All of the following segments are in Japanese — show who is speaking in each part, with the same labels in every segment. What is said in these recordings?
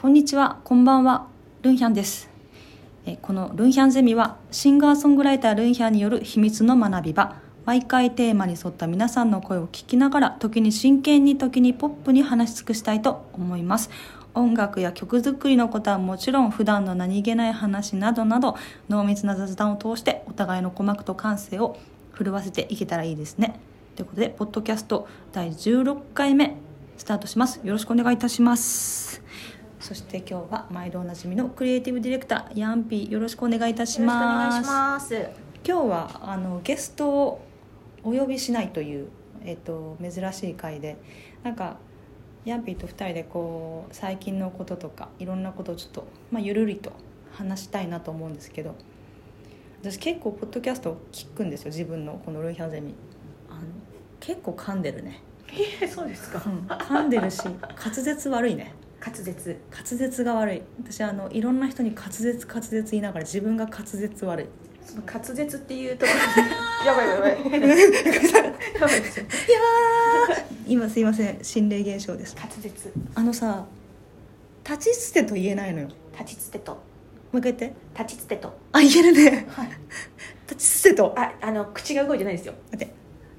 Speaker 1: こんにちは、こんばんは、ルンヒャンです。このルンヒャンゼミは、シンガーソングライタールンヒャンによる秘密の学び場。毎回テーマに沿った皆さんの声を聞きながら、時に真剣に、時にポップに話し尽くしたいと思います。音楽や曲作りのことはもちろん、普段の何気ない話などなど、濃密な雑談を通して、お互いの鼓膜と感性を震わせていけたらいいですね。ということで、ポッドキャスト第16回目、スタートします。よろしくお願いいたします。そして今日は毎度おなじみのクリエイティブディレクターヤンピーよろしくお願いいたし
Speaker 2: よろしくお願いし
Speaker 1: ます。今日はあのゲストをお呼びしないというえっと珍しい回でなんかヤンピーと二人でこう最近のこととかいろんなことをちょっとまあゆるりと話したいなと思うんですけど私結構ポッドキャストを聞くんですよ自分のこのルイヒャンゼミ。あの結構噛んでるね、
Speaker 2: えそうですか。
Speaker 1: うん、噛んでるし滑舌悪いね
Speaker 2: 滑舌。
Speaker 1: 滑舌が悪い私あのいろんな人に滑舌滑舌言いながら自分が滑舌悪い
Speaker 2: その滑舌っていうところに。やばいやばい。やばいですよ。
Speaker 1: いやー今すいません心霊現象です
Speaker 2: 滑舌。
Speaker 1: あのさ立ちつてと言えないのよも
Speaker 2: 立ちつてと。
Speaker 1: う一回言って
Speaker 2: 立ちつてと。
Speaker 1: あ言えるね
Speaker 2: はい。
Speaker 1: 立ちつてと
Speaker 2: あ、あの口が動いてないですよ。
Speaker 1: 待って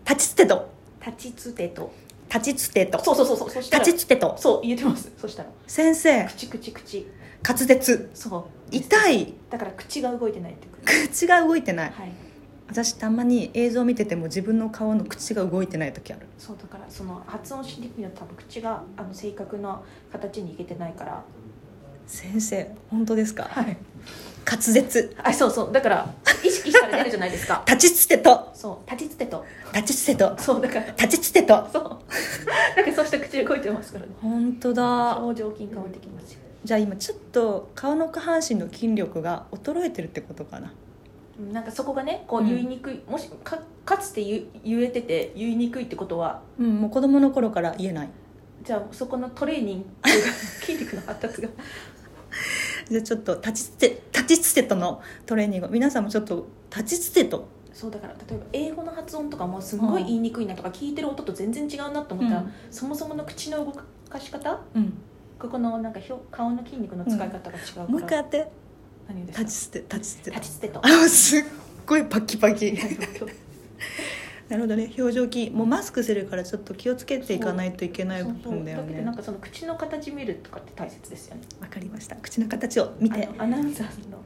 Speaker 1: 立ちつてと
Speaker 2: 立ちつてと。
Speaker 1: 立ちつてと
Speaker 2: そうそうそうそう。そしたら。
Speaker 1: 立ちつてと
Speaker 2: そう言ってます。そしたら。
Speaker 1: 先生
Speaker 2: 口口口。
Speaker 1: 滑舌
Speaker 2: そう。
Speaker 1: 痛い
Speaker 2: だから口が動いてないって。
Speaker 1: 口が動いてない
Speaker 2: はい。
Speaker 1: 私たまに映像見てても自分の顔の口が動いてない時ある
Speaker 2: そうだからその発音しにくいのは多分口があの正確な形にいけてないから。
Speaker 1: 先生本当ですか？
Speaker 2: はい。
Speaker 1: 滑舌
Speaker 2: あ、そうそう。だから意識したら出るじゃないですか。
Speaker 1: 立ちつてと
Speaker 2: そう。立ちつてと。
Speaker 1: 立ちつてと
Speaker 2: そうだから。
Speaker 1: 立ちつてと
Speaker 2: そう。なんかそうした口動いてますからね。
Speaker 1: 本当だ。
Speaker 2: 表情筋変わってきますよ。
Speaker 1: じゃあ今ちょっと顔の下半身の筋力が衰えてるってことかな。
Speaker 2: うんなんかそこがね、こ
Speaker 1: う
Speaker 2: うん言いにくい、もしかかつて言う言えてて言いにくいってことは、
Speaker 1: うんもう子供の頃から言えない。
Speaker 2: じゃあそこのトレーニング筋肉の発達が。
Speaker 1: じゃあちょっと立ちつて立ちつてとのトレーニング。皆さんもちょっと立ちつてと
Speaker 2: そうだから例えば英語の発音とかもすごい言いにくいなとか聞いてる音と全然違うなと思ったら、
Speaker 1: うん。
Speaker 2: そもそもの口の動かし方？
Speaker 1: うん。
Speaker 2: ここのなんか表顔の筋肉の使い方が違うから、
Speaker 1: もう一回やって。
Speaker 2: 何ですか？
Speaker 1: 立ちつて立ちつて。
Speaker 2: 立ちつてと。
Speaker 1: あすっごいパキパキ。なるほどね。表情筋もうマスクするからちょっと気をつけていかないといけない部分だよね。
Speaker 2: なんかその口の形見るとかって大切ですよね。
Speaker 1: わかりました。口の形を見て。
Speaker 2: アナウンサーの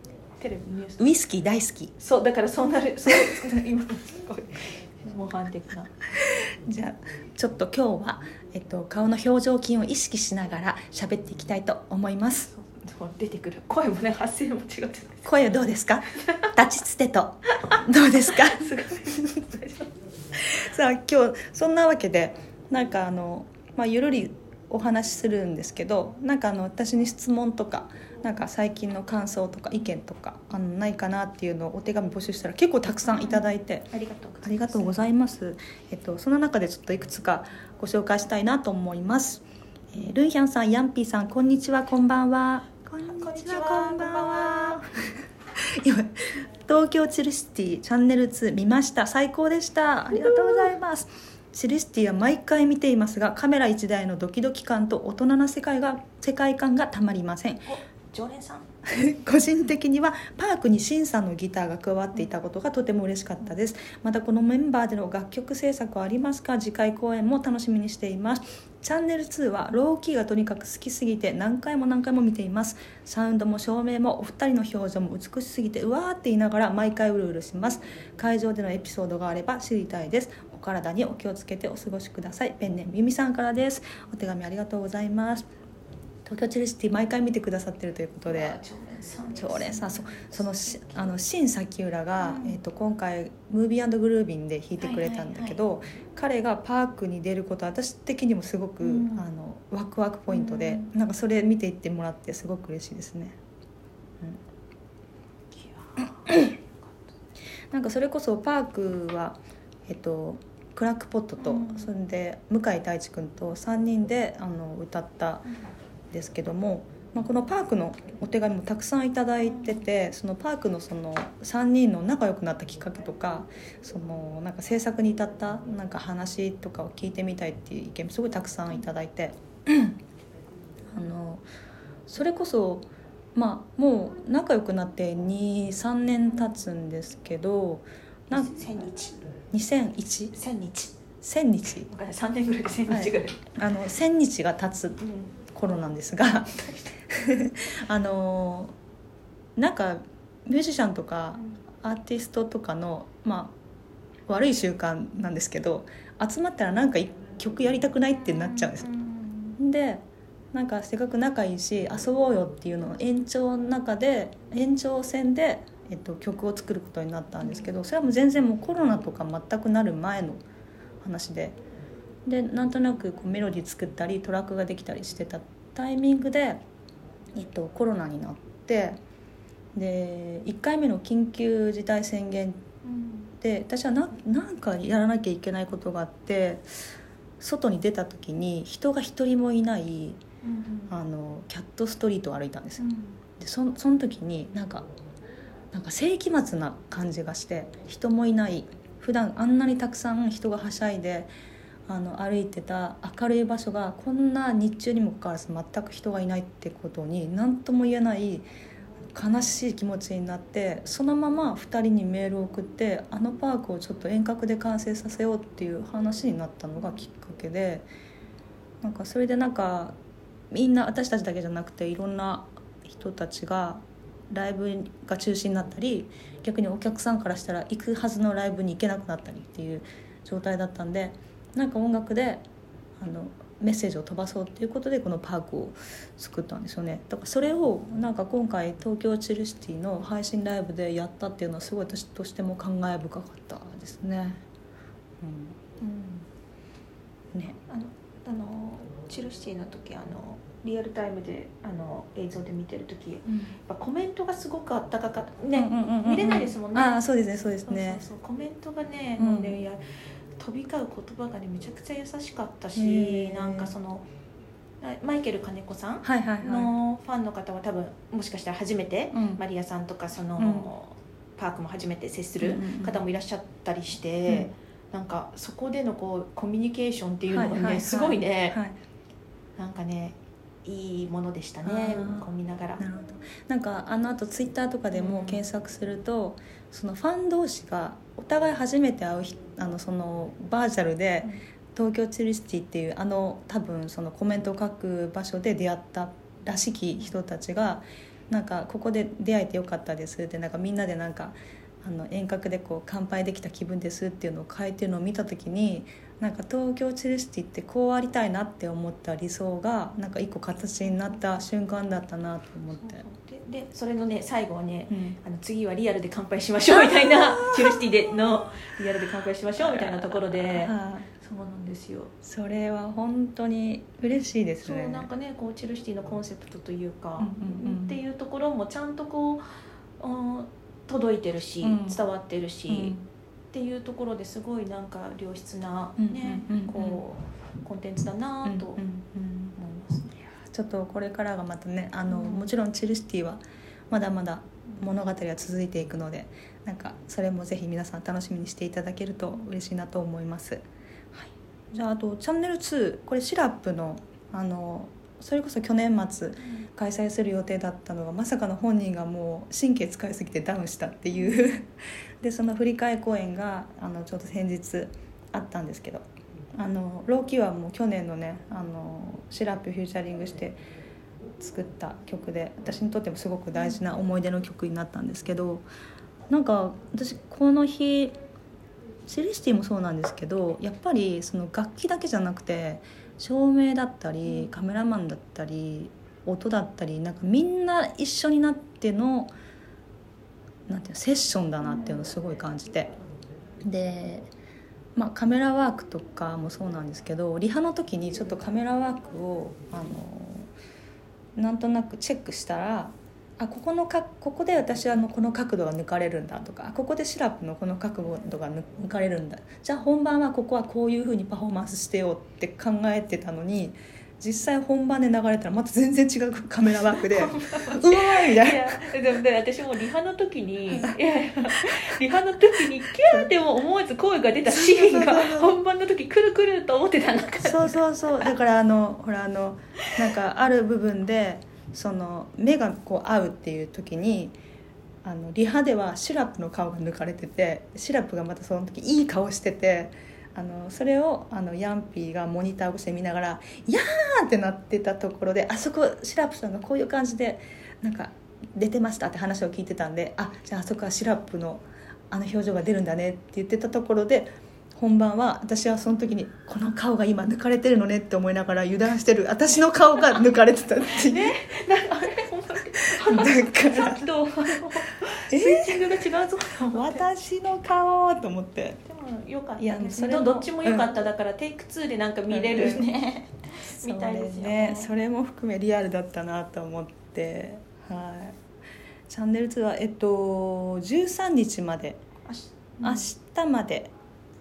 Speaker 2: テレビニュース。
Speaker 1: ウイスキー大好き。
Speaker 2: そうだからそうなる。そう今すごい模範的な。
Speaker 1: じゃあちょっと今日は、えっと、顔の表情筋を意識しながら喋っていきたいと思います。
Speaker 2: 出てくる。声もね発声も違うじゃない。ですか
Speaker 1: 声どうですか？立ちつてと。どうですか？
Speaker 2: すごい。
Speaker 1: さあ今日そんなわけでなんかあの、まあ、ゆるりお話しするんですけどなんかあの私に質問とかなんか最近の感想とか意見とかあのないかなっていうのをお手紙募集したら結構たくさんいただいて、
Speaker 2: 夫ありがとうございます
Speaker 1: ありがとうございます。えっと、その中でちょっといくつかご紹介したいなと思います。えールンヒャンさん、ヤンピーさん、こんにちは、こんばんは。こんに
Speaker 2: こんにちはこんばんは。
Speaker 1: 今東京チルシティチャンネル2見ました。最高でした。ありがとうございます。チルシティは毎回見ていますが、カメラ1台のドキドキ感と大人な世界が世界観がたまりません。
Speaker 2: 常連さん？
Speaker 1: 個人的にはパークにシンさんのギターが加わっていたことがとても嬉しかったです。またこのメンバーでの楽曲制作はありますか？次回公演も楽しみにしています。チャンネル2はローキーがとにかく好きすぎて何回も何回も見ています。サウンドも照明もお二人の表情も美しすぎてうわーって言いながら毎回うるうるします。会場でのエピソードがあれば知りたいです。お体にお気をつけてお過ごしください。ペンネームゆみさんからです。お手紙ありがとうございます。東京チルシティ毎回見てくださってるということで。
Speaker 2: 常連さんです
Speaker 1: 常連さんそそのしあの新崎浦が、
Speaker 2: うん。
Speaker 1: えー、と今回ムービーグルービンで弾いてくれたんだけど、彼がパークに出ることは私的にもすごく、
Speaker 2: うん。
Speaker 1: あのワクワクポイントで、
Speaker 2: うん。
Speaker 1: なんかそれ見ていってもらってすごく嬉しいですね。なんかそれこそパークは、えっと、クラックポットと、
Speaker 2: うん。
Speaker 1: それで向井太一君と3人であの歌ったんですけども、まあ、このパークのお手紙もたくさんいただいててそのパークのその3人の仲良くなったきっかけとかそのなんか制作に至ったなんか話とかを聞いてみたいっていう意見もすごいたくさんいただいてあのそれこそまあもう仲良くなって23年経つんですけどなん
Speaker 2: 千日。
Speaker 1: 2001?1000
Speaker 2: 千日
Speaker 1: 日。
Speaker 2: 分かんない3年ぐらい日ぐらい、
Speaker 1: あの1000日が経つ。
Speaker 2: うん
Speaker 1: 頃なんですが あのなんかミュージシャンとかアーティストとかのまあ悪い習慣なんですけど集まったらなんか一曲やりたくないってなっちゃうんですでなんかせっかく仲いいし遊ぼうよっていうのの延長の中で延長線で、えっと、曲を作ることになったんですけどそれはもう全然もうコロナとか全くなる前の話で。でなんとなくこうメロディー作ったりトラックができたりしてたタイミングで、えっと、コロナになってで1回目の緊急事態宣言
Speaker 2: うん。
Speaker 1: で私はななんかやらなきゃいけないことがあって外に出た時に人が一人もいない
Speaker 2: うん
Speaker 1: あのキャットストリートを歩いたんですよ。
Speaker 2: うん。
Speaker 1: でそその時になんかなんか世紀末な感じがして人もいない。普段あんなにたくさん人がはしゃいであの歩いてた明るい場所がこんな日中にもかかわらず全く人がいないってことに何とも言えない悲しい気持ちになってそのまま2人にメールを送ってあのパークをちょっと遠隔で完成させようっていう話になったのがきっかけでなんかそれでなんかみんな私たちだけじゃなくていろんな人たちがライブが中止になったり逆にお客さんからしたら行くはずのライブに行けなくなったりっていう状態だったんでなんか音楽であのメッセージを飛ばそうっていうことでこのパークを作ったんですよね。だからそれをなんか今回東京チルシティの配信ライブでやったっていうのはすごい私としても感慨深かったですね。うん、ね。
Speaker 2: あのあのチルシティの時あのリアルタイムであの映像で見てる時やっぱコメントがすごくあったかかった。ね、
Speaker 1: うんうんうんうん
Speaker 2: 見れないですもんね。
Speaker 1: ああそうですねそうですね。
Speaker 2: コメントがね、
Speaker 1: うん。
Speaker 2: ね飛び交う言葉がねめちゃくちゃ優しかった
Speaker 1: へ
Speaker 2: し
Speaker 1: ー
Speaker 2: なんかそのマイケル金子さんのファンの方は多分もしかしたら初めて、
Speaker 1: うん。
Speaker 2: マリアさんとかその、
Speaker 1: うん。
Speaker 2: パークも初めて接する方もいらっしゃったりして、なんかそこでのこうコミュニケーションっていうのがね、すごいね、
Speaker 1: はい。
Speaker 2: なんかねいいものでしたねこう見ながら。
Speaker 1: なるほど。なんかあのあとツイッターとかでも検索すると、そのファン同士がお互い初めて会うひあのそのバーチャルで東京チルシティっていうあの多分そのコメントを書く場所で出会ったらしき人たちがなんかここで出会えてよかったですってなんかみんなでなんかあの遠隔でこう乾杯できた気分ですっていうのを書いてるのを見た時になんか東京チルシティってこうありたいなって思った理想がなんか一個形になった瞬間だったなと思って。
Speaker 2: ででそれのね最後はね
Speaker 1: うん。
Speaker 2: あの次はリアルで乾杯しましょう みたいなチルシティでのリアルで乾杯しましょうみたいなところで
Speaker 1: はい。
Speaker 2: そうなんですよ。
Speaker 1: それは本当に嬉しいです
Speaker 2: そう
Speaker 1: ね。
Speaker 2: なんかねこうチルシティのコンセプトというか、
Speaker 1: うんうんうん。
Speaker 2: っていうところもちゃんとこう、うん届いてるし、
Speaker 1: うん。
Speaker 2: 伝わってるし、
Speaker 1: うん。
Speaker 2: っていうところですごいなんか良質な
Speaker 1: うん
Speaker 2: ね、こうコンテンツだなと思います、
Speaker 1: ちょっとこれからがまたねあの、
Speaker 2: うん。
Speaker 1: もちろんチルシティはまだまだ物語は続いていくのでなんかそれもぜひ皆さん楽しみにしていただけると嬉しいなと思います、はい、じゃああとチャンネル2これシラップのあのそれこそ去年末開催する予定だったのがまさかの本人がもう神経使いすぎてダウンしたっていう。でその振り替え公演があのちょっと先日あったんですけどあのローキーはもう去年のねあのシラップフューチャリングして作った曲で私にとってもすごく大事な思い出の曲になったんですけどなんか私この日セレシティもそうなんですけどやっぱりその楽器だけじゃなくて照明だったりカメラマンだったり音だったりなんかみんな一緒になってのなんていうのセッションだなっていうのをすごい感じて。で、まあ、カメラワークとかもそうなんですけどリハの時にちょっとカメラワークをあのなんとなくチェックしたらあここのかここで私はあのこの角度が抜かれるんだとかあここでシラップのこの角度が抜抜かれるんだ。じゃあ本番はここはこういうふうにパフォーマンスしてよって考えてたのに実際本番で流れたらまた全然違う カメラワークで うわーみたいな。い
Speaker 2: やでもで私もリハの時にいやいやリハの時にキャーっても思わず声が出たシーンが本番の時来る来ると思ってた中
Speaker 1: そうそうそう。だからあのほらあのなんかある部分でその目がこう合うっていう時にあのリハではシラップの顔が抜かれててシラップがまたその時いい顔しててあのそれをあのヤンピーがモニター越しで見ながら「やー!」ってなってたところであそこシラップさんがこういう感じでなんか出てましたって話を聞いてたんであじゃああそこはシラップのあの表情が出るんだねって言ってたところで本番は私はその時にこの顔が今抜かれてるのねって思いながら油断してる私の顔が抜かれてたっていう、
Speaker 2: ねなあれほんま
Speaker 1: だから
Speaker 2: さっきとスイッチングが違うぞ
Speaker 1: 私の顔と思って
Speaker 2: でもよかった
Speaker 1: いやそれも
Speaker 2: どどっちも良かった、だからテイク2でなんか見れるね、みたいです
Speaker 1: ねそれも含めリアルだったなと思ってはいチャンネル2はえっと13日まで明日まで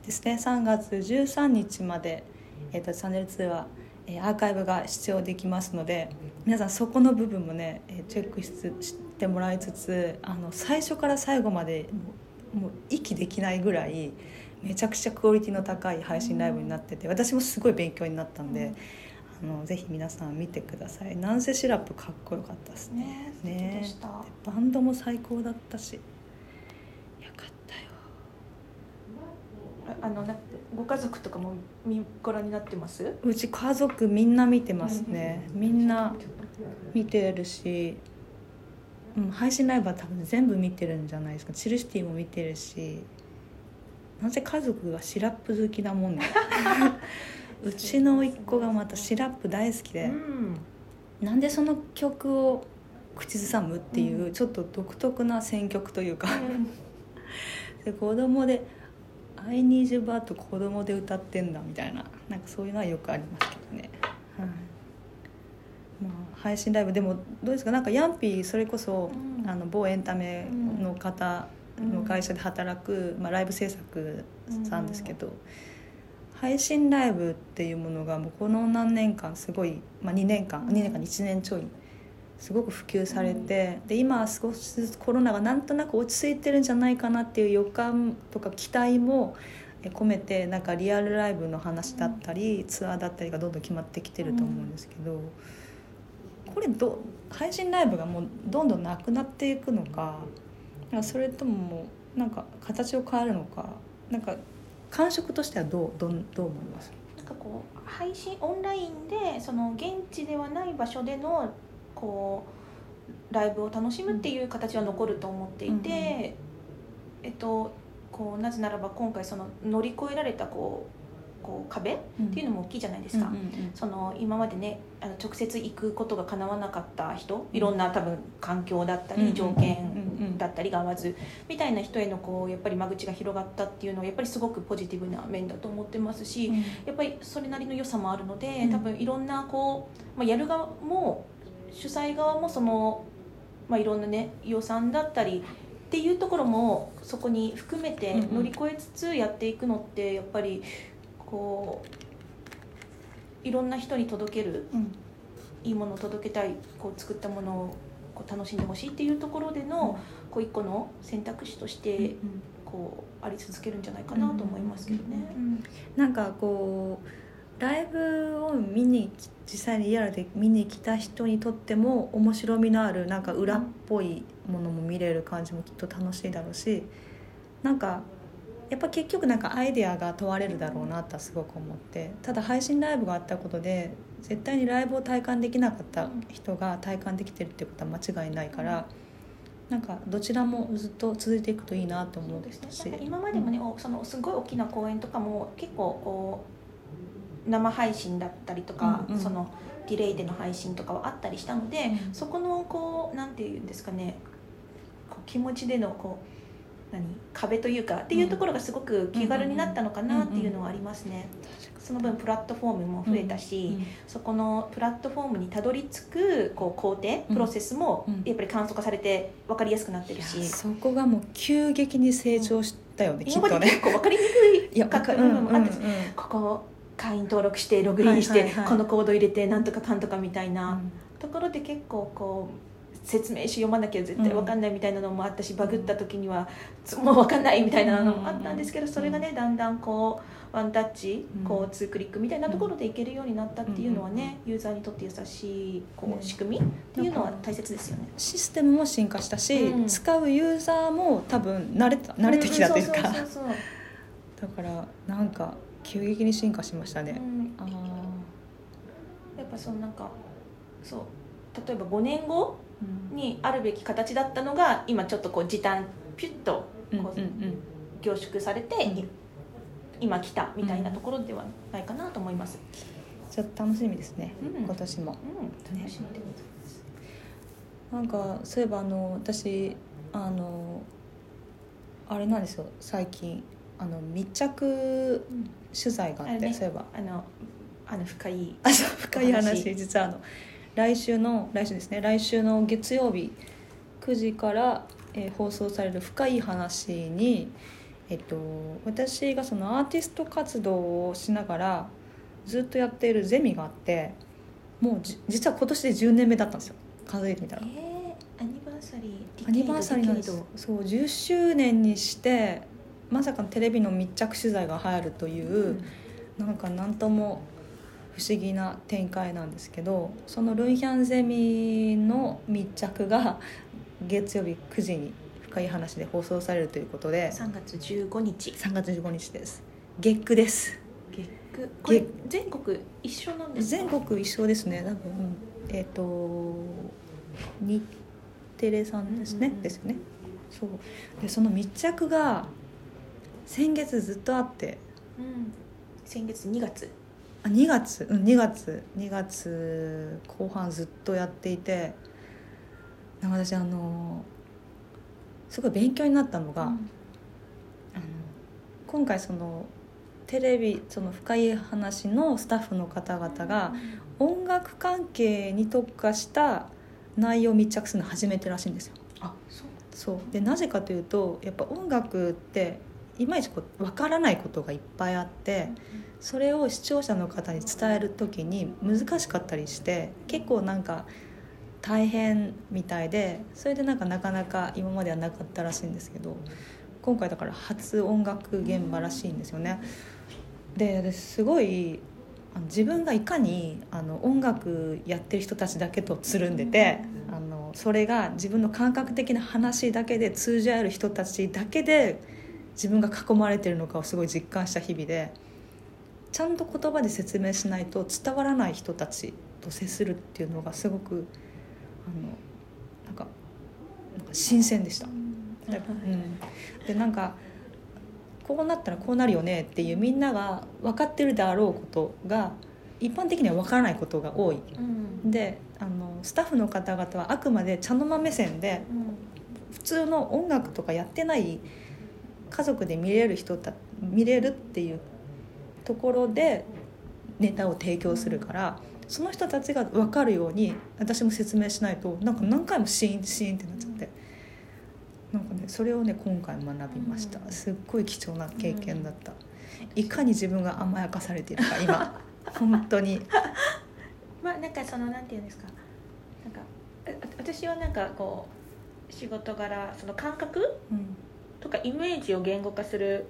Speaker 1: ですね。3月13日まで、えっとチャンネル2は、えーアーカイブが視聴できますので皆さんそこの部分もね、えーチェックしつしてもらいつつあの最初から最後までもうもう息できないぐらいめちゃくちゃクオリティの高い配信ライブになってて私もすごい勉強になったんで、あのぜひ皆さん見てください。なんせシラップかっこよかったですね。
Speaker 2: ね素敵でした。
Speaker 1: バンドも最高だったしよかったよ
Speaker 2: ああのなご家族とかも見ご覧になってます？
Speaker 1: うち家族みんな見てますね。みんな見てるし、うん、配信ライブは多分全部見てるんじゃないですか。チルシティも見てるしなぜ家族がシラップ好きなもんね うちの甥っ子がまたシラップ大好きで、
Speaker 2: うん。
Speaker 1: なんでその曲を口ずさむっていううちょっと独特な選曲というか、で子供で「I need you but」子供で歌ってんだみたいななんかそういうのはよくありますけどね、はい。まあ、配信ライブ。でもどうですか？なんかヤンピーそれこそ、
Speaker 2: うん。
Speaker 1: あの某エンタメの方の会社で働く、まあ、ライブ制作さんですけど、配信ライブっていうものがもうこの何年間すごい、まあ、2年間2年間1年ちょいすごく普及されて、で今は少しずつコロナがなんとなく落ち着いてるんじゃないかなっていう予感とか期待もえ込めてなんかリアルライブの話だったり、ツアーだったりがどんどん決まってきてると思うんですけど、これど配信ライブがもうどんどんなくなっていくのかそれとももうなんか形を変えるのかなんか感触としてはどうどんどう思います？
Speaker 2: なんかこう配信オンラインでその現地ではない場所でのこうライブを楽しむっていう形は残ると思っていて、
Speaker 1: うんうん
Speaker 2: えっとこうなぜならば今回その乗り越えられたこうこう壁っていうのも大きいじゃないですか。
Speaker 1: うんうんうん
Speaker 2: その今までねあの直接行くことが叶わなかった人いろんな多分環境だったり条件だったりが合わずみたいな人へのこうやっぱり間口が広がったっていうのはやっぱりすごくポジティブな面だと思ってますし、
Speaker 1: うん。
Speaker 2: やっぱりそれなりの良さもあるので、
Speaker 1: うん。
Speaker 2: 多分いろんなこう、まあ、やる側も主催側もその、まあ、いろんなね予算だったりっていうところもそこに含めて
Speaker 1: うんうん。
Speaker 2: 乗り越えつつやっていくのってやっぱりこういろんな人に届ける
Speaker 1: うん。
Speaker 2: いいものを届けたいこう作ったものをこう楽しんでほしいっていうところでの、こう一個の選択肢としてこうあり続けるんじゃないかなと思いますけどね。
Speaker 1: なんかこうライブを見に実際にリアルで見に来た人にとっても面白みのあるなんか裏っぽいものも見れる感じもきっと楽しいだろうしなんかやっぱ結局なんかアイデアが問われるだろうなとはすごく思ってただ配信ライブがあったことで絶対にライブを体感できなかった人が体感できてるってことは間違いないからなんかどちらもずっと続いていくといいなと思
Speaker 2: ううですね
Speaker 1: し。
Speaker 2: なんか今までもね、おそのすごい大きな公演とかも結構生配信だったりとか、
Speaker 1: うんうん。
Speaker 2: そのディレイでの配信とかはあったりしたので、
Speaker 1: うん。
Speaker 2: そこのこうなんていうんですかねこう気持ちでのこう何壁というかっていうところがすごく気軽になったのかなっていうのはありますね。その分プラットフォームも増えたし、そこのプラットフォームにたどり着くこう工程プロセスも
Speaker 1: うん。
Speaker 2: やっぱり簡素化されて分かりやすくなってるし、
Speaker 1: そこがもう急激に成長したよね、き
Speaker 2: 今まで
Speaker 1: っとね。
Speaker 2: 結構分かりにく
Speaker 1: いや
Speaker 2: かった部分もあって、ここ会員登録してログインして、このコード入れてなんとかかんとかみたい
Speaker 1: うん。
Speaker 2: なところで結構こう説明書読まなきゃ絶対分かんないみたいなのもあったし、バグった時にはつもう分かんないみたいなのもあったん。ですけど、それがねだんだんこうワンタッチこうツークリックみたいなところでいけるようになったっていうのはね、ユーザーにとって優しいこう仕組みっていうのは大切ですよね。
Speaker 1: システムも進化したし、
Speaker 2: うん。
Speaker 1: 使うユーザーも多分慣れた慣れてきたというか、だからなんか急激に進化しましたね、
Speaker 2: うん。
Speaker 1: ああ
Speaker 2: やっぱそのなんかそう。例えば5年後
Speaker 1: うん。
Speaker 2: にあるべき形だったのが今ちょっとこう時短ピュッと
Speaker 1: うんうん
Speaker 2: こう凝縮されて、今来たみたいなところではないかなと思います。
Speaker 1: ちょっと楽しみですね、
Speaker 2: うん。
Speaker 1: 今年も。
Speaker 2: うん、楽しみでございます。
Speaker 1: なんかそういえばあの私あのあれなんですよ。最近あの密着取材があって
Speaker 2: ね
Speaker 1: そういえば。
Speaker 2: あのあの深い
Speaker 1: あそう深い
Speaker 2: お話。
Speaker 1: 話実はあの来週の来週ですね。来週の月曜日9時から、えー放送される「深い話に」えっと、私がそのアーティスト活動をしながらずっとやっているゼミがあってもうじ実は今年で10年目だったんですよ。数えてみたら。
Speaker 2: えー、アニバーサリー
Speaker 1: アニバーサリーなんです。そう10周年にしてまさかのテレビの密着取材が入るという、なんか何とも不思議な展開なんですけどそのルンヒャンゼミの密着が 月曜日9時に深い話で放送されるということで
Speaker 2: 3月15日。
Speaker 1: 3月15日です。月9です。
Speaker 2: 月9これ全国一緒なんですか？
Speaker 1: 全国一緒ですね。多分うん。えっ、と日テレさんですね、
Speaker 2: うんうんうん。
Speaker 1: ですよね。そう。でその密着が先月ずっとあって。
Speaker 2: うん。先月2月。
Speaker 1: あ2月？うん2月。2月後半ずっとやっていて。私あのすごい勉強になったのが、あの今回そのテレビその深い話のスタッフの方々が音楽関係に特化した内容を密着するの初めてらしいんですよ。
Speaker 2: あそう。
Speaker 1: そう。でなぜかというとやっぱ音楽っていまいちこう分からないことがいっぱいあってそれを視聴者の方に伝える時に難しかったりして結構なんか大変みたいでそれでなんかなかなか今まではなかったらしいんですけど今回だから初音楽現場らしいんですよね。ですごい自分がいかにあの音楽やってる人たちだけとつるんでてあのそれが自分の感覚的な話だけで通じ合える人たちだけで自分が囲まれてるのかをすごい実感した日々でちゃんと言葉で説明しないと伝わらない人たちと接するっていうのがすごくあのなんかなんか新鮮でした。だうん、でなんかこうなったらこうなるよねっていうみんなが分かってるであろうことが一般的には分からないことが多い。
Speaker 2: うん。
Speaker 1: であのスタッフの方々はあくまで茶の間目線で普通の音楽とかやってない家族で見れる人た見れるっていうところでネタを提供するからその人たちが分かるように私も説明しないとなんか何回もシーンシーンってなっちゃって。なんかねそれをね今回学びました。
Speaker 2: うん。
Speaker 1: すっごい貴重な経験だった。いかに自分が甘やかされているか今。本当に。
Speaker 2: まあなんかそのなんていうんですか。なんかあ私はなんかこう仕事柄その感覚
Speaker 1: うん
Speaker 2: とかイメージを言語化する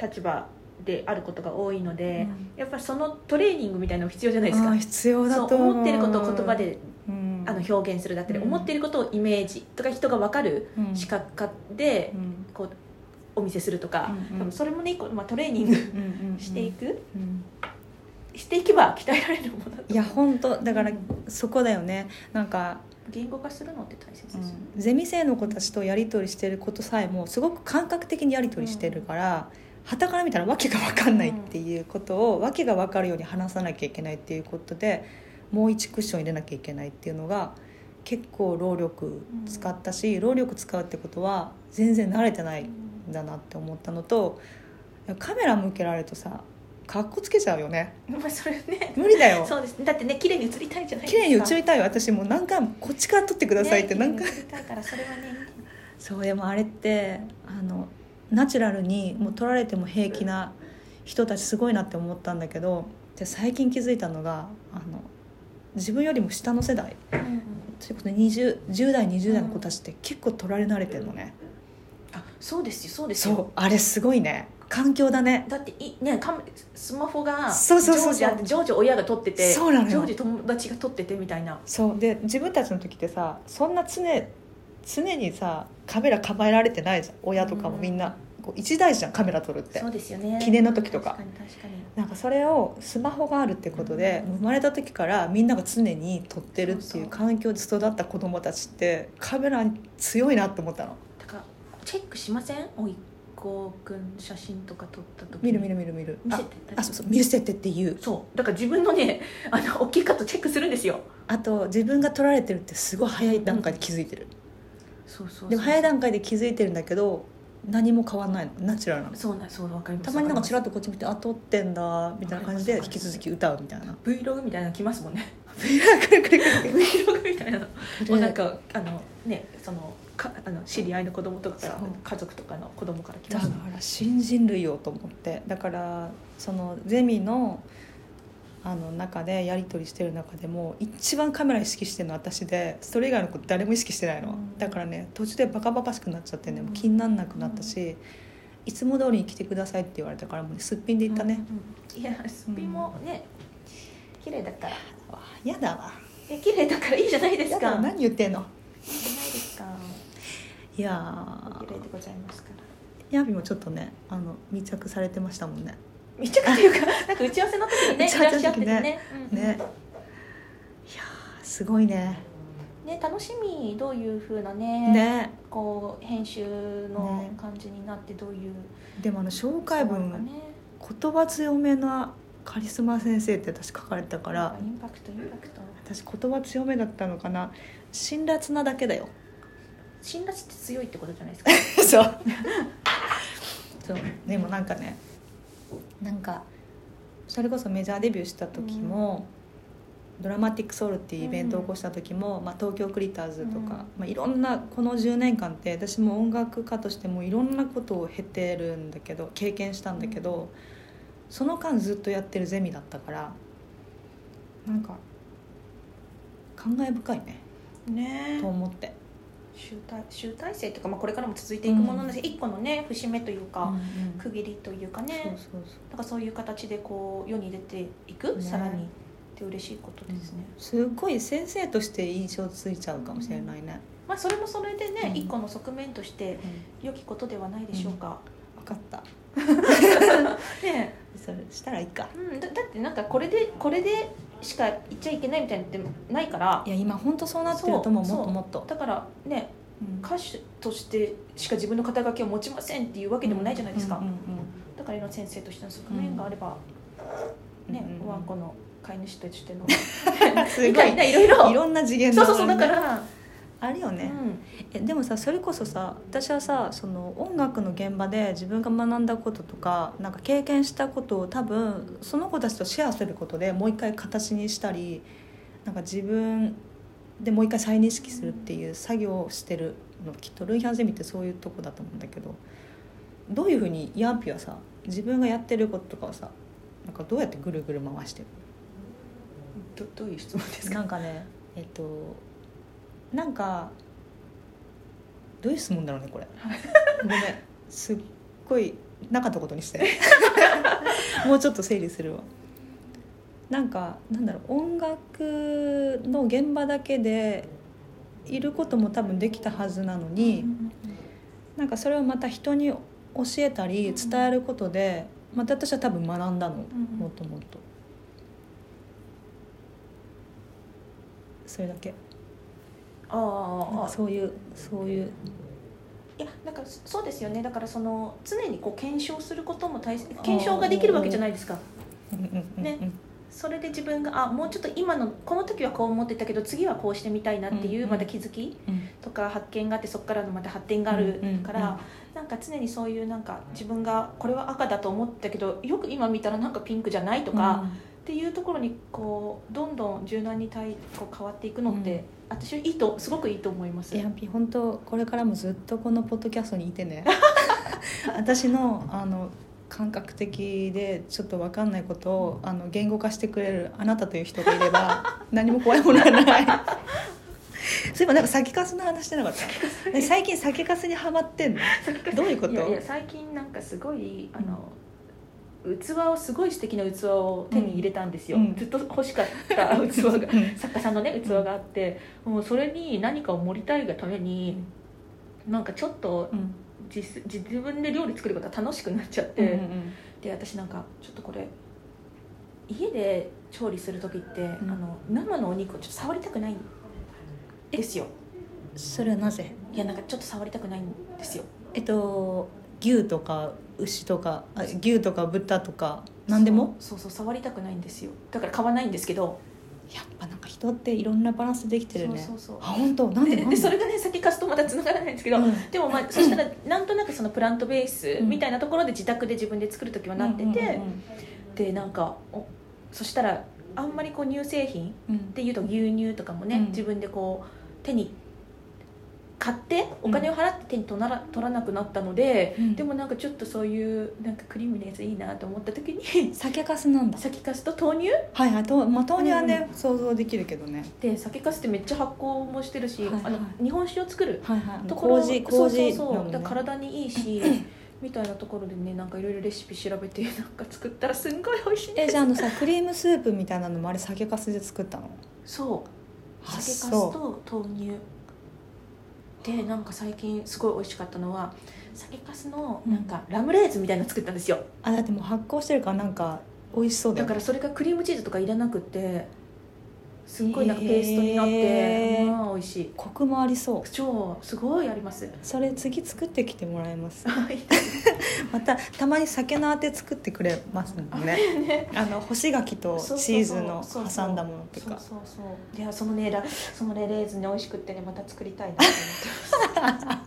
Speaker 2: 立場であることが多いので、やっぱそのトレーニングみたいなの必要じゃないですか。
Speaker 1: 必要だと思
Speaker 2: ってることを言葉で
Speaker 1: うん。
Speaker 2: あの表現するだったり、
Speaker 1: うん。
Speaker 2: 思っていることをイメージとか人が分かる
Speaker 1: うん。
Speaker 2: 視覚化で
Speaker 1: うん。
Speaker 2: こうお見せするとか、
Speaker 1: うんうん。
Speaker 2: 多分それもねまあ、トレーニング
Speaker 1: うんうん
Speaker 2: していく、
Speaker 1: うん。
Speaker 2: していけば鍛えられるものだと
Speaker 1: いや本当。だから
Speaker 2: うん
Speaker 1: そこだよね。なんか、
Speaker 2: 言語化するのって大切ですよね、
Speaker 1: うん。ゼミ生の子たちとやり取りしてることさえもすごく感覚的にやり取りしてるからはたから見たら訳が分かんないっていうことを訳が分かるように話さなきゃいけないっていうことでもう一クッション入れなきゃいけないっていうのが結構労力使ったし、労力使うってことは全然慣れてないんだなって思ったのとカメラ向けられるとさかっこつけちゃうよね。
Speaker 2: まあそれね。
Speaker 1: 無理だよ。
Speaker 2: そうですね。だってね綺麗に映りたいじゃないですか。
Speaker 1: 綺麗に映りたい私もう何回もこっちから撮ってくださいって
Speaker 2: ね
Speaker 1: 何回、
Speaker 2: 綺麗に映りたいからそれはね。
Speaker 1: そうでもあれってあのナチュラルにもう撮られても平気な人たちすごいなって思ったんだけどで最近気づいたのがあの自分よりも下の世代。
Speaker 2: うんうん。
Speaker 1: それこそ 20, 10代20代の子たちって結構取られ慣れてるのね、
Speaker 2: あそうですよそうです
Speaker 1: そう
Speaker 2: よ
Speaker 1: あれすごいね環境だね。
Speaker 2: だっていねカメスマホが
Speaker 1: そうそうそうそう。
Speaker 2: 常時親が撮ってて
Speaker 1: そうなのよ。
Speaker 2: 常時友達が撮っててみたいな。
Speaker 1: そう。で自分たちの時ってさそんな常常にさカメラ構えられてないじゃん。親とかもみんな、こう一台じゃんカメラ撮るって。
Speaker 2: そうですよね。
Speaker 1: 記念の時とか。
Speaker 2: 確かに確かに。
Speaker 1: なんかそれをスマホがあるってことで、
Speaker 2: うん。
Speaker 1: 生まれた時からみんなが常に撮ってるっていう環境で育った子供たちってカメラに強いなって思ったの。
Speaker 2: だからチェックしません？おいっ子くん写真とか撮った時
Speaker 1: 見る見る見る見る。あ
Speaker 2: 見せて
Speaker 1: あそうそう見せてっていう。
Speaker 2: そう。だから自分のね あの大きいカットチェックするんですよ。
Speaker 1: あと自分が撮られてるってすごい早い段階で気づいてる、
Speaker 2: そうそう
Speaker 1: でも早い段階で気づいてるんだけど何も変わんないの。ナチュラルなの。
Speaker 2: そうなそうわかります。
Speaker 1: たまになんかチラッ
Speaker 2: と
Speaker 1: とこっち見てあ撮ってんだみたいな感じで引き続き歌うみたいな。
Speaker 2: Vlog みたいなの来ますもんね。Vlog みたいなもうなんかあのねそのかあの知り合いの子供とかから家族とかの子供から来
Speaker 1: だか
Speaker 2: ました。
Speaker 1: ら新人類よと思って。だからそのゼミのあの中でやり取りしてる中でも一番カメラ意識してるのは私でそれ以外の子誰も意識してないの、
Speaker 2: うん。
Speaker 1: だからね途中でバカバカしくなっちゃってね
Speaker 2: うん。
Speaker 1: もう気になんなくなったし、いつも通りに来てくださいって言われたからもうねすっぴんで行ったね、
Speaker 2: うんうんいやすっぴんもね綺麗だから。
Speaker 1: わやだわ。
Speaker 2: いや綺麗だからいいじゃないですか。
Speaker 1: 何言ってんの。
Speaker 2: いいじゃないですか
Speaker 1: いや
Speaker 2: お綺麗でございますから。
Speaker 1: ーヤビもちょっとねあの密着されてましたもんね。
Speaker 2: 密着っていうか なんか打ち合わせの時にね
Speaker 1: 打
Speaker 2: いらっしゃっててね。
Speaker 1: ね。
Speaker 2: うんうん。
Speaker 1: ね。いやーすごいね。
Speaker 2: ね楽しみどういうふうなね
Speaker 1: ね。
Speaker 2: こう編集の
Speaker 1: ね。
Speaker 2: 感じになってどういう
Speaker 1: でもあの紹介文
Speaker 2: がね。
Speaker 1: 言葉強めなカリスマ先生って私書かれてたから。
Speaker 2: インパクトインパクト。
Speaker 1: 私言葉強めだったのかな。辛辣なだけだよ
Speaker 2: 辛辣って強いってことじゃないですか。
Speaker 1: そう。そう。でもなんかねなんかそれこそメジャーデビューした時も、ドラマティックソウルっていうイベントを起こした時も、まあ、東京クリターズとか、
Speaker 2: うん。
Speaker 1: まあ、いろんなこの10年間って私も音楽家としてもいろんなことを経てるんだけど経験したんだけど、その間ずっとやってるゼミだったからなんか感慨深いね。
Speaker 2: ね。
Speaker 1: と思って。
Speaker 2: 集大集大成というか、まあ、これからも続いていくものなんです、一個のね節目というか、
Speaker 1: うん
Speaker 2: 区切りというかね。
Speaker 1: そう
Speaker 2: かそういう形でこう世に出ていく、
Speaker 1: ね。
Speaker 2: さらにって嬉しいことですね、
Speaker 1: すごい先生として印象ついちゃうかもしれないね、
Speaker 2: まあそれもそれでね、
Speaker 1: うん。
Speaker 2: 一個の側面として良きことではないでしょうか、
Speaker 1: 分かった。
Speaker 2: ね
Speaker 1: それしたらいいか。
Speaker 2: うん、だだってなんかこれでこれでしか言っちゃいけないみたいなのってないから。
Speaker 1: いや今本当そうなってると思うもっともっと。
Speaker 2: だからね歌手としてしか自分の肩書きを持ちませんっていうわけでもないじゃないですか、
Speaker 1: うんうん
Speaker 2: だからの先生としての側面があれば、ね、
Speaker 1: うんうんうん。
Speaker 2: ワンコの飼い主としての。
Speaker 1: う んすごい。
Speaker 2: みたいないろいろ。
Speaker 1: いろんな次元の
Speaker 2: そうそうそうだから、
Speaker 1: あるよね、
Speaker 2: うん。
Speaker 1: えでもさそれこそさ私はさその音楽の現場で自分が学んだこととかなんか経験したことを多分その子たちとシェアすることでもう一回形にしたりなんか自分でもう一回再認識するっていう作業をしてるのきっとルンヒャンゼミってそういうとこだと思うんだけどどういうふうにヤンピはさ自分がやってることとかをさなんかどうやってぐるぐる回してる
Speaker 2: どどういう質問ですか？
Speaker 1: なんかねえっとなんかどういう質問だろうねこれ。ごめん。すっごいなかったことにして。もうちょっと整理するわ。なんかなんだろう。音楽の現場だけでいることも多分できたはずなのに、なんかそれをまた人に教えたり伝えることでまた私は多分学んだの、
Speaker 2: うん。
Speaker 1: もっともっと。それだけ
Speaker 2: ああ
Speaker 1: そういうそういう。
Speaker 2: いやなんかそうですよね。だからその常にこう検証することも大切検証ができるわけじゃないですか。ね。それで自分があもうちょっと今のこの時はこう思ってたけど次はこうしてみたいなっていうまた気づき
Speaker 1: うん。
Speaker 2: とか発見があってそこからのまた発展があるからなんか常にそういうなんか自分がこれは赤だと思ったけどよく今見たらなんかピンクじゃないとかっていうところにこうどんどん柔軟に対こう変わっていくのって私はいいとすごくいいと思います。
Speaker 1: いやピ本当これからもずっとこのポッドキャストにいてね。私のあの感覚的でちょっと分かんないことをあの言語化してくれるあなたという人がいれば 何も怖いものはない。そういえばなんか酒粕の話してなかった？え最近酒粕にはまってんの？どういうこと？
Speaker 2: いやいや最近なんかすごいあの、器をすごい素敵な器を手に入れたんですよ、
Speaker 1: うん。
Speaker 2: ずっと欲しかった器が。
Speaker 1: うん。
Speaker 2: 作家さんのね器があってもうそれに何かを盛りたいがためになんかちょっと
Speaker 1: うん。
Speaker 2: 自自自分で料理作ることが楽しくなっちゃって、
Speaker 1: うんうん
Speaker 2: で私なんかちょっとこれ家で調理する時って、
Speaker 1: ん。
Speaker 2: あの生のお肉をちょっと触りたくないんですよ。
Speaker 1: それはなぜ？
Speaker 2: いやなんかちょっと触りたくないんですよ。
Speaker 1: えっと牛とか牛とかあ牛とか豚とか何でも？
Speaker 2: そうそう触りたくないんですよ。だから買わないんですけど
Speaker 1: やっぱなんか人っていろんなバランスできてるね。
Speaker 2: そうそうそう。
Speaker 1: あ本当？なんで？
Speaker 2: で
Speaker 1: なんで？
Speaker 2: でそれがね先かすとまたつながらないんですけど、
Speaker 1: うん。
Speaker 2: でもまあそしたらなんとなくそのプラントベースみたいなところで自宅で自分で作る時はなってて、でなんかおそしたらあんまりこう乳製品
Speaker 1: うん
Speaker 2: でいうと牛乳とかもね、
Speaker 1: うん。
Speaker 2: 自分でこう手に買ってお金を払って手に取ら取らなくなったので、
Speaker 1: うん。
Speaker 2: でもなんかちょっとそういうなんかクリームのやついいなと思った時に
Speaker 1: 酒粕なんだ。
Speaker 2: 酒粕と豆乳？
Speaker 1: はいはいと、まあ、豆乳はね、想像できるけどね。
Speaker 2: で酒粕ってめっちゃ発酵もしてるし、
Speaker 1: はいはい
Speaker 2: あの日本酒を作る
Speaker 1: はいはい。
Speaker 2: ところ
Speaker 1: 麹
Speaker 2: そう
Speaker 1: 麹
Speaker 2: そうそう
Speaker 1: 飲むね。
Speaker 2: 体にいいし みたいなところでねなんかいろいろレシピ調べてなんか作ったらすんごい美味しい
Speaker 1: えじゃああのさクリームスープみたいなのもあれ酒粕で作ったの？
Speaker 2: そう。
Speaker 1: あ
Speaker 2: 酒粕
Speaker 1: そ
Speaker 2: と豆乳でなんか最近すごい美味しかったのは酒粕のなんかラムレーズンみたいなの作ったんですよ。
Speaker 1: あだってもう発酵してるからなんか美味しそうだ
Speaker 2: だからそれがクリームチーズとかいらなくてすっごいなんかペーストになって、
Speaker 1: へー。
Speaker 2: まあ美味しい。
Speaker 1: コクもありそう。
Speaker 2: 超すごいあります。
Speaker 1: それ次作ってきてもらいます。
Speaker 2: はい。
Speaker 1: またたまに酒のあて作ってくれますもんね。
Speaker 2: ね。
Speaker 1: あの干し柿とチーズの挟んだものとか。
Speaker 2: そうそうそう。いやそのねラそのねレーズンね美味しくってねまた作りたいなと思ってま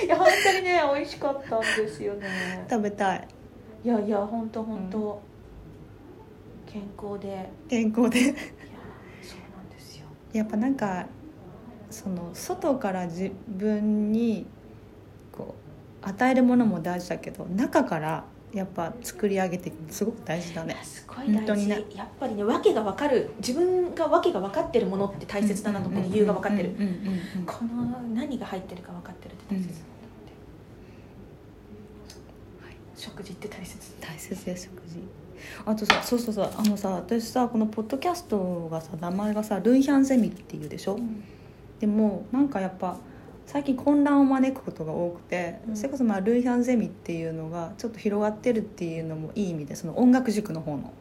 Speaker 2: す。いや本当にね美味しかったんですよね。
Speaker 1: 食べたい。
Speaker 2: いやいや本当本当、健康で。
Speaker 1: 健康でやっぱなんかその外から自分にこう与えるものも大事だけど中からやっぱ作り上げてすごく大事だね。
Speaker 2: すごい大事、
Speaker 1: ね。
Speaker 2: やっぱりね訳が分かる。自分が訳が分かってるものって大切だなと思って理由が分かってる。この何が入ってるか分かってるって大切だなと思って、はい、食事って大切。
Speaker 1: 大切です食事あとさそうそうそう。あのさ私さこのポッドキャストがさ名前がさルンヒャンゼミっていうでしょ、でもなんかやっぱ最近混乱を招くことが多くて、
Speaker 2: うん。
Speaker 1: それこそまあルンヒャンゼミっていうのがちょっと広がってるっていうのもいい意味でその音楽塾の方の。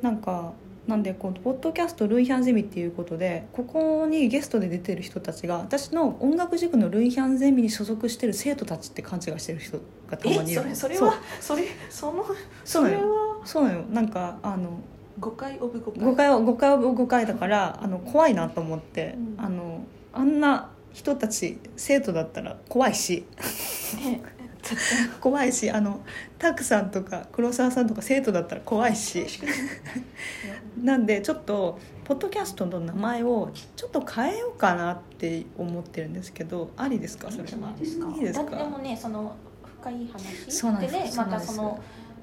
Speaker 1: なんかなんでこのポッドキャストルンヒャンゼミっていうことでここにゲストで出てる人たちが私の音楽塾のルンヒャンゼミに所属してる生徒たちって勘違いしてる人がたまにいる
Speaker 2: えそれそれはそれその
Speaker 1: そうなのよ。
Speaker 2: れは？
Speaker 1: そうなのよ。なんかあの
Speaker 2: 誤解オブ誤解。
Speaker 1: 誤解は誤解は誤解だからあの怖いなと思って、
Speaker 2: うん。
Speaker 1: あのあんな人たち生徒だったら怖いし。
Speaker 2: ね
Speaker 1: 怖いしあのタクさんとか黒沢さんとか生徒だったら怖いし。なんでちょっとポッドキャストの名前をちょっと変えようかなって思ってるんですけどありですか？それ
Speaker 2: いい
Speaker 1: い
Speaker 2: ですか？
Speaker 1: いいで
Speaker 2: もねその深い話
Speaker 1: そうなんです。
Speaker 2: でねまたその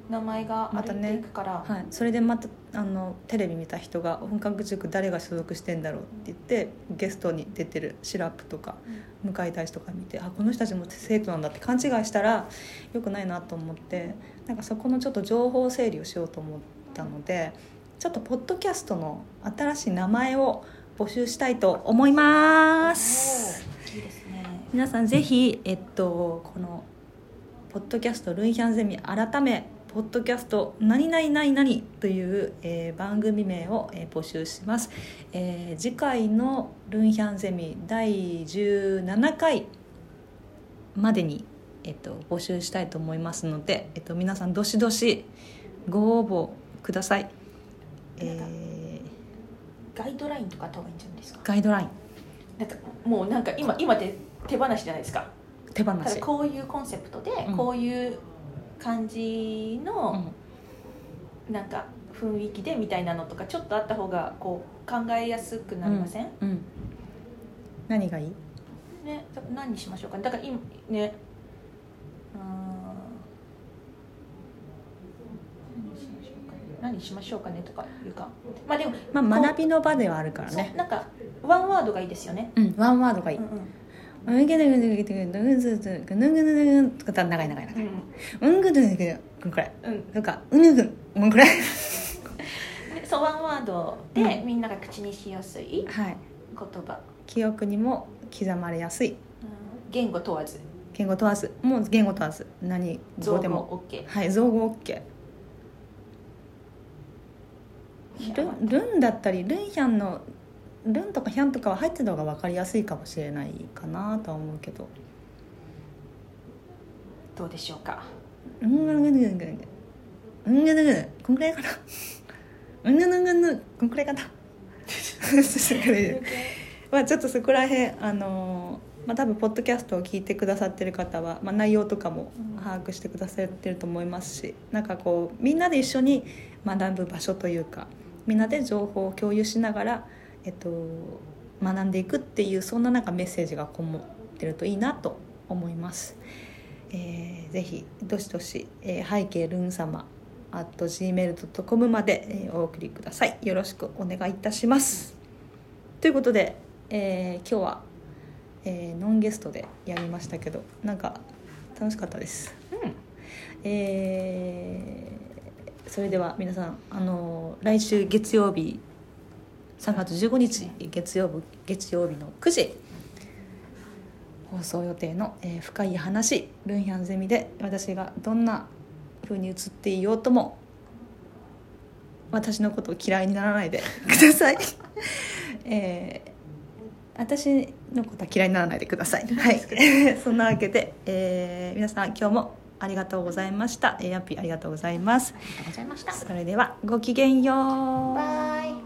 Speaker 2: 名前が歩いていくから、
Speaker 1: はい、それでまたあのテレビ見た人が「本格塾誰が所属してんだろう?」って言ってゲストに出てるシラップとか向井大使とか見てあこの人たちも生徒なんだって勘違いしたらよくないなと思ってなんかそこのちょっと情報整理をしようと思ったのでちょっとポッドキャストの新しい名前を募集したいと思います。
Speaker 2: おーいいですね。
Speaker 1: 皆さんぜひ、えっと、このポッドキャストルンヒャンゼミ改めポッドキャスト何々何々という、えー番組名を、えー募集します、えー次回のルンヒャンゼミ第17回までに、えっと、募集したいと思いますので、えっと、皆さんどしどしご応募ください、えー
Speaker 2: ガイドラインとかあった方がいいんじゃないですか？
Speaker 1: ガイドライン。
Speaker 2: なんかもうなんか今今で手放しじゃないですか。
Speaker 1: 手放し。
Speaker 2: こういうコンセプトで、
Speaker 1: うん。
Speaker 2: こういう感じの、う
Speaker 1: ん、
Speaker 2: なんか雰囲気でみたいなのとかちょっとあった方がこう考えやすくなりません、
Speaker 1: うんうん、何がいい？
Speaker 2: ね、何にしましょうか。だから今ね。何しましょうかね。とかいうか。まあでも、
Speaker 1: まあ、学びの場ではあるからね。
Speaker 2: なんかワンワードがいいですよね、
Speaker 1: うん、ワンワードがいい、
Speaker 2: うんうん。
Speaker 1: うん。ぐぬぐぬぐぬぐぬぐぬぐぬぐぬぐぬぐぬとか長い長い長いうん。ぐぬぐぬぐぬこん。くらい
Speaker 2: うん。うん。
Speaker 1: とかうぬぐん。こん。くらい
Speaker 2: そうワンワードでみん。なが口にしやすい
Speaker 1: はい
Speaker 2: 言葉、
Speaker 1: 記憶にも刻まれやすい
Speaker 2: うん。言語問わず
Speaker 1: 言語問わずもう言語問わず何
Speaker 2: 造語
Speaker 1: でも
Speaker 2: OK
Speaker 1: はい造語 OK ルンルンだったりルンヒャンのルンとかヒャンとかは入ってた方が分かりやすいかもしれないかなとは思うけど。
Speaker 2: どうでしょうか？
Speaker 1: うんぐぬぐぬぐぬん。ぐぬぐぬこんくらいかな。うんぐぬぐぬこんくらいかな。まあちょっとそこら辺あのーまあ多分ポッドキャストを聞いてくださってる方は、まあ、内容とかも把握してくださってると思いますしなんかこうみんなで一緒に学ぶ場所というかみんなで情報を共有しながら、えっと、学んでいくっていうそんななんかメッセージがこもってるといいなと思います。えーぜひどしどし、えー背景ルン様 at gmail.com まで、えーお送りください。よろしくお願いいたします。ということで、えー今日は、えーノンゲストでやりましたけどなんか楽しかったです。
Speaker 2: うん。
Speaker 1: えーそれでは皆さんあの来週月曜日3月15日月曜日月曜日の9時放送予定の、えー深い話ルンヒャンゼミで私がどんな風に映っていようとも私のことを嫌いにならないで ください、えー私のことは嫌いにならないでください。はい。そんなわけで、えー皆さん今日もありがとうございました。えーヤッピーありがとうございます。
Speaker 2: ありがとうございました。
Speaker 1: それではごきげんよう。
Speaker 2: バイ